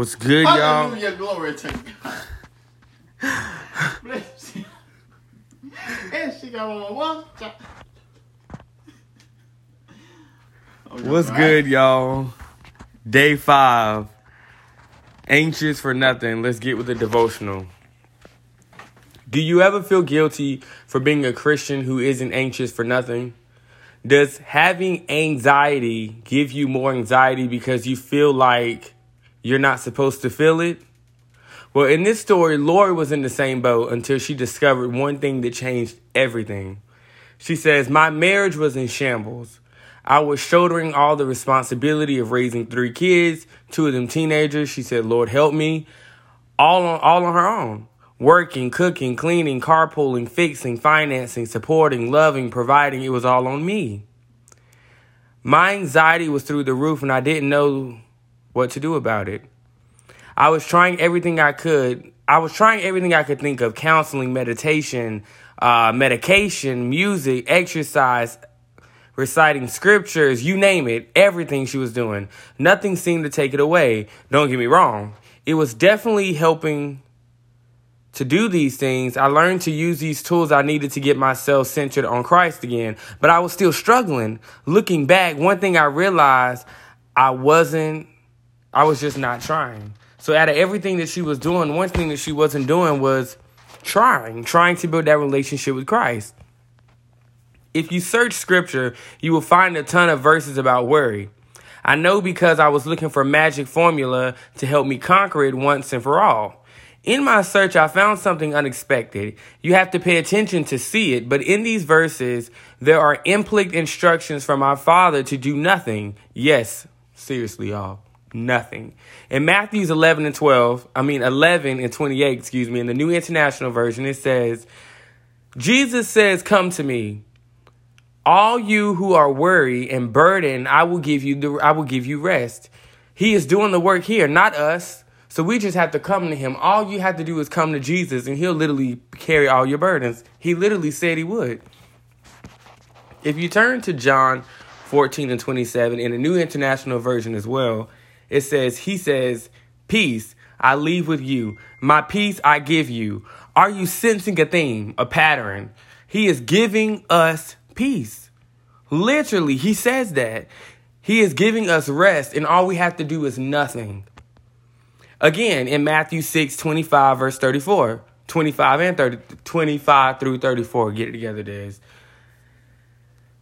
What's good, y'all? Hallelujah, glory to God. Bless you. And she got on one. What's good, y'all? Day five. Anxious for nothing. Let's get with the devotional. Do you ever feel guilty for being a Christian who isn't anxious for nothing? Does having anxiety give you more anxiety because you feel like you're not supposed to feel it? Well, in this story, Lori was in the same boat until she discovered one thing that changed everything. She says, My marriage was in shambles. I was shouldering all the responsibility of raising three kids, two of them teenagers. She said, Lord, help me, all on, all on her own. Working, cooking, cleaning, carpooling, fixing, financing, supporting, loving, providing, it was all on me. My anxiety was through the roof and I didn't know what to do about it. I was trying everything I could. I was trying everything I could think of counseling, meditation, uh, medication, music, exercise, reciting scriptures, you name it, everything she was doing. Nothing seemed to take it away. Don't get me wrong. It was definitely helping to do these things. I learned to use these tools I needed to get myself centered on Christ again, but I was still struggling. Looking back, one thing I realized I wasn't, I was just not trying. So out of everything that she was doing, one thing that she wasn't doing was trying, trying to build that relationship with Christ. If you search scripture, you will find a ton of verses about worry. I know because I was looking for magic formula to help me conquer it once and for all. In my search, I found something unexpected. You have to pay attention to see it, but in these verses, there are implicit instructions from our Father to do nothing. Yes, seriously, y'all nothing. In Matthews 11 and 12, I mean 11 and 28, excuse me, in the New International Version, it says, Jesus says, "Come to me, all you who are worried and burdened, I will give you the I will give you rest." He is doing the work here, not us. So we just have to come to him. All you have to do is come to Jesus and he'll literally carry all your burdens. He literally said he would. If you turn to John 14 and 27 in the New International Version as well, it says, He says, Peace I leave with you. My peace I give you. Are you sensing a theme, a pattern? He is giving us peace. Literally, He says that. He is giving us rest, and all we have to do is nothing. Again, in Matthew 6, 25, verse 34, 25 and 30, 25 through 34. Get it together, Des.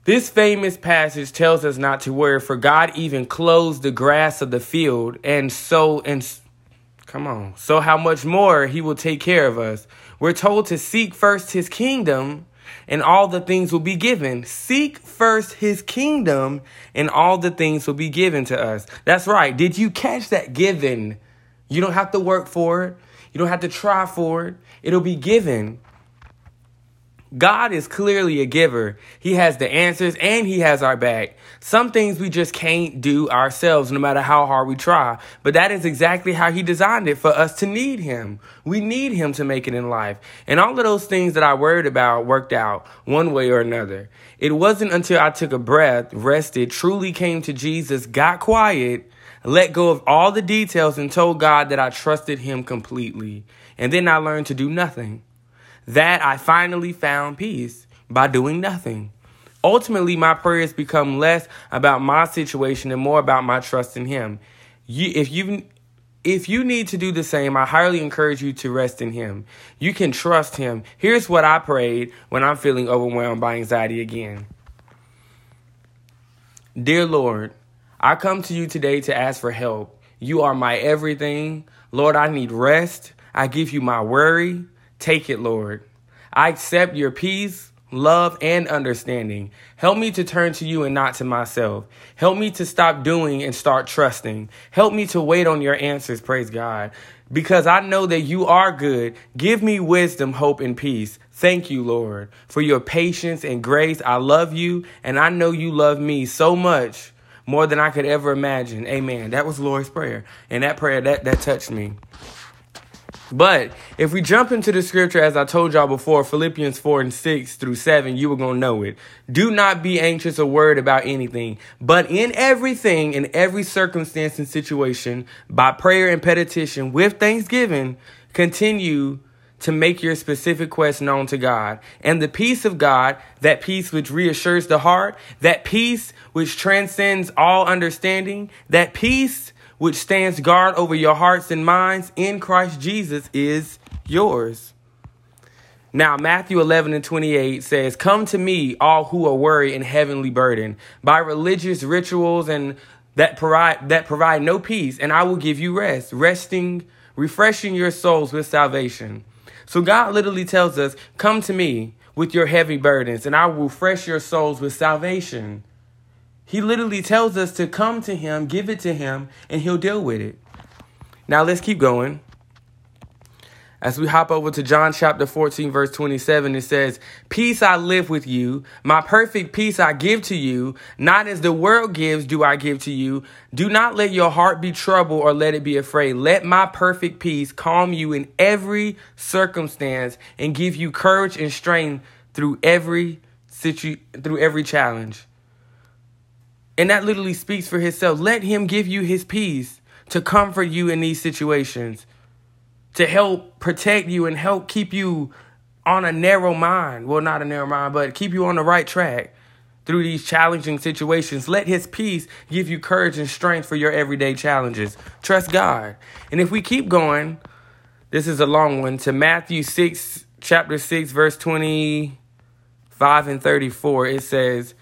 This famous passage tells us not to worry, for God even clothes the grass of the field, and so and come on, so how much more He will take care of us. We're told to seek first His kingdom, and all the things will be given. Seek first His kingdom, and all the things will be given to us. That's right. Did you catch that? Given. You don't have to work for it. You don't have to try for it. It'll be given. God is clearly a giver. He has the answers and He has our back. Some things we just can't do ourselves, no matter how hard we try. But that is exactly how He designed it for us to need Him. We need Him to make it in life. And all of those things that I worried about worked out one way or another. It wasn't until I took a breath, rested, truly came to Jesus, got quiet, let go of all the details, and told God that I trusted Him completely. And then I learned to do nothing that I finally found peace by doing nothing. Ultimately, my prayers become less about my situation and more about my trust in Him. You, if you if you need to do the same, I highly encourage you to rest in Him. You can trust Him. Here's what I prayed when I'm feeling overwhelmed by anxiety again. Dear Lord, I come to you today to ask for help. You are my everything. Lord, I need rest. I give you my worry. Take it, Lord. I accept your peace, love, and understanding. Help me to turn to you and not to myself. Help me to stop doing and start trusting. Help me to wait on your answers, praise God. Because I know that you are good. Give me wisdom, hope, and peace. Thank you, Lord, for your patience and grace. I love you, and I know you love me so much more than I could ever imagine. Amen. That was Lord's prayer. And that prayer, that, that touched me. But if we jump into the scripture, as I told y'all before, Philippians 4 and 6 through 7, you were going to know it. Do not be anxious or worried about anything, but in everything, in every circumstance and situation, by prayer and petition with thanksgiving, continue to make your specific quest known to God. And the peace of God, that peace which reassures the heart, that peace which transcends all understanding, that peace which stands guard over your hearts and minds in Christ Jesus is yours. Now, Matthew 11 and 28 says, Come to me, all who are worried and heavily burdened by religious rituals and that provide, that provide no peace, and I will give you rest, resting, refreshing your souls with salvation. So God literally tells us, Come to me with your heavy burdens, and I will refresh your souls with salvation. He literally tells us to come to him, give it to him, and he'll deal with it. Now let's keep going. As we hop over to John chapter 14, verse 27, it says, Peace I live with you, my perfect peace I give to you, not as the world gives do I give to you. Do not let your heart be troubled or let it be afraid. Let my perfect peace calm you in every circumstance and give you courage and strength through every situ- through every challenge. And that literally speaks for himself. Let him give you his peace to comfort you in these situations, to help protect you and help keep you on a narrow mind. Well, not a narrow mind, but keep you on the right track through these challenging situations. Let his peace give you courage and strength for your everyday challenges. Trust God. And if we keep going, this is a long one to Matthew 6, chapter 6, verse 25 and 34. It says,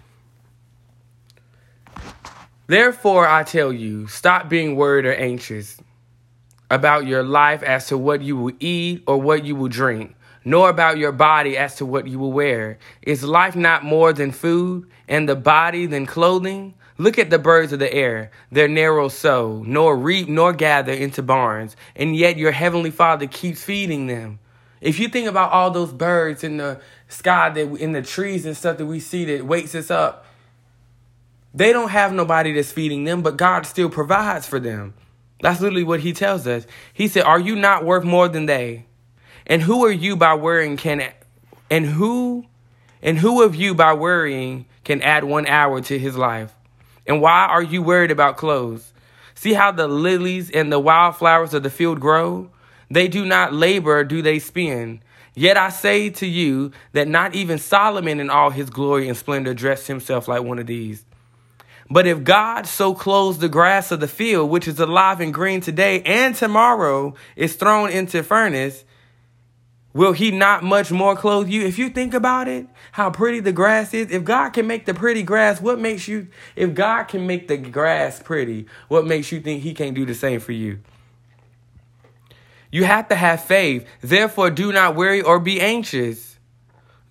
Therefore, I tell you, stop being worried or anxious about your life as to what you will eat or what you will drink, nor about your body as to what you will wear. Is life not more than food, and the body than clothing? Look at the birds of the air. Their narrow sow, nor reap nor gather into barns, and yet your heavenly Father keeps feeding them. If you think about all those birds in the sky that in the trees and stuff that we see that wakes us up, they don't have nobody that's feeding them, but God still provides for them. That's literally what he tells us. He said, Are you not worth more than they? And who are you by worrying can and who and who of you by worrying can add one hour to his life? And why are you worried about clothes? See how the lilies and the wildflowers of the field grow? They do not labor, do they spin? Yet I say to you that not even Solomon in all his glory and splendor dressed himself like one of these. But if God so clothes the grass of the field, which is alive and green today and tomorrow is thrown into furnace, will he not much more clothe you? If you think about it, how pretty the grass is, if God can make the pretty grass, what makes you, if God can make the grass pretty, what makes you think he can't do the same for you? You have to have faith. Therefore, do not worry or be anxious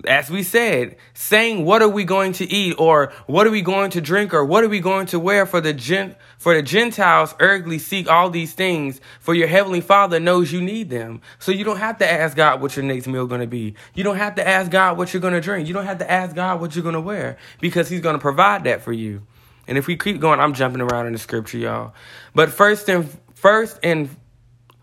as we said, saying what are we going to eat or what are we going to drink or what are we going to wear for the gen- for the Gentiles earthly seek all these things for your heavenly father knows you need them. So you don't have to ask God what your next meal going to be. You don't have to ask God what you're going to drink. You don't have to ask God what you're going to wear because he's going to provide that for you. And if we keep going, I'm jumping around in the scripture, y'all. But first and first and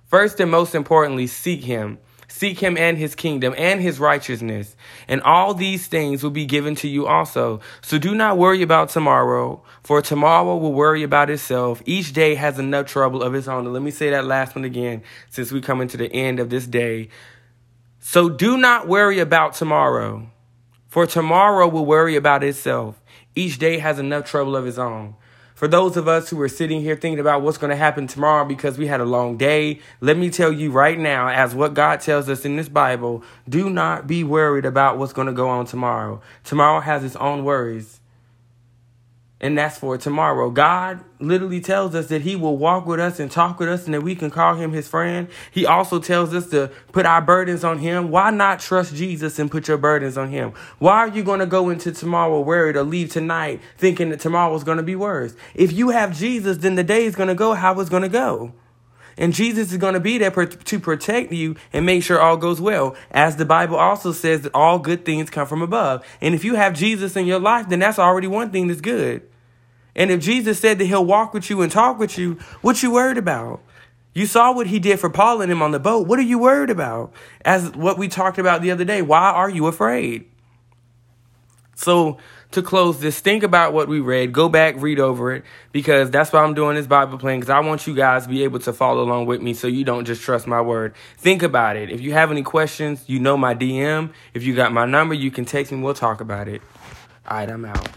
first and most importantly, seek him Seek him and his kingdom and his righteousness, and all these things will be given to you also. So do not worry about tomorrow, for tomorrow will worry about itself. Each day has enough trouble of its own. And let me say that last one again, since we come into the end of this day. So do not worry about tomorrow, for tomorrow will worry about itself. Each day has enough trouble of its own. For those of us who are sitting here thinking about what's going to happen tomorrow because we had a long day, let me tell you right now, as what God tells us in this Bible, do not be worried about what's going to go on tomorrow. Tomorrow has its own worries and that's for tomorrow. God literally tells us that He will walk with us and talk with us and that we can call Him His friend. He also tells us to put our burdens on Him. Why not trust Jesus and put your burdens on Him? Why are you going to go into tomorrow worried or leave tonight thinking that tomorrow is going to be worse? If you have Jesus, then the day is going to go how it's going to go. And Jesus is going to be there to protect you and make sure all goes well. As the Bible also says that all good things come from above. And if you have Jesus in your life, then that's already one thing that's good. And if Jesus said that he'll walk with you and talk with you, what you worried about? You saw what he did for Paul and him on the boat. What are you worried about? As what we talked about the other day, why are you afraid? So, to close this, think about what we read. Go back, read over it, because that's why I'm doing this Bible plan, because I want you guys to be able to follow along with me so you don't just trust my word. Think about it. If you have any questions, you know my DM. If you got my number, you can text me. We'll talk about it. All right, I'm out.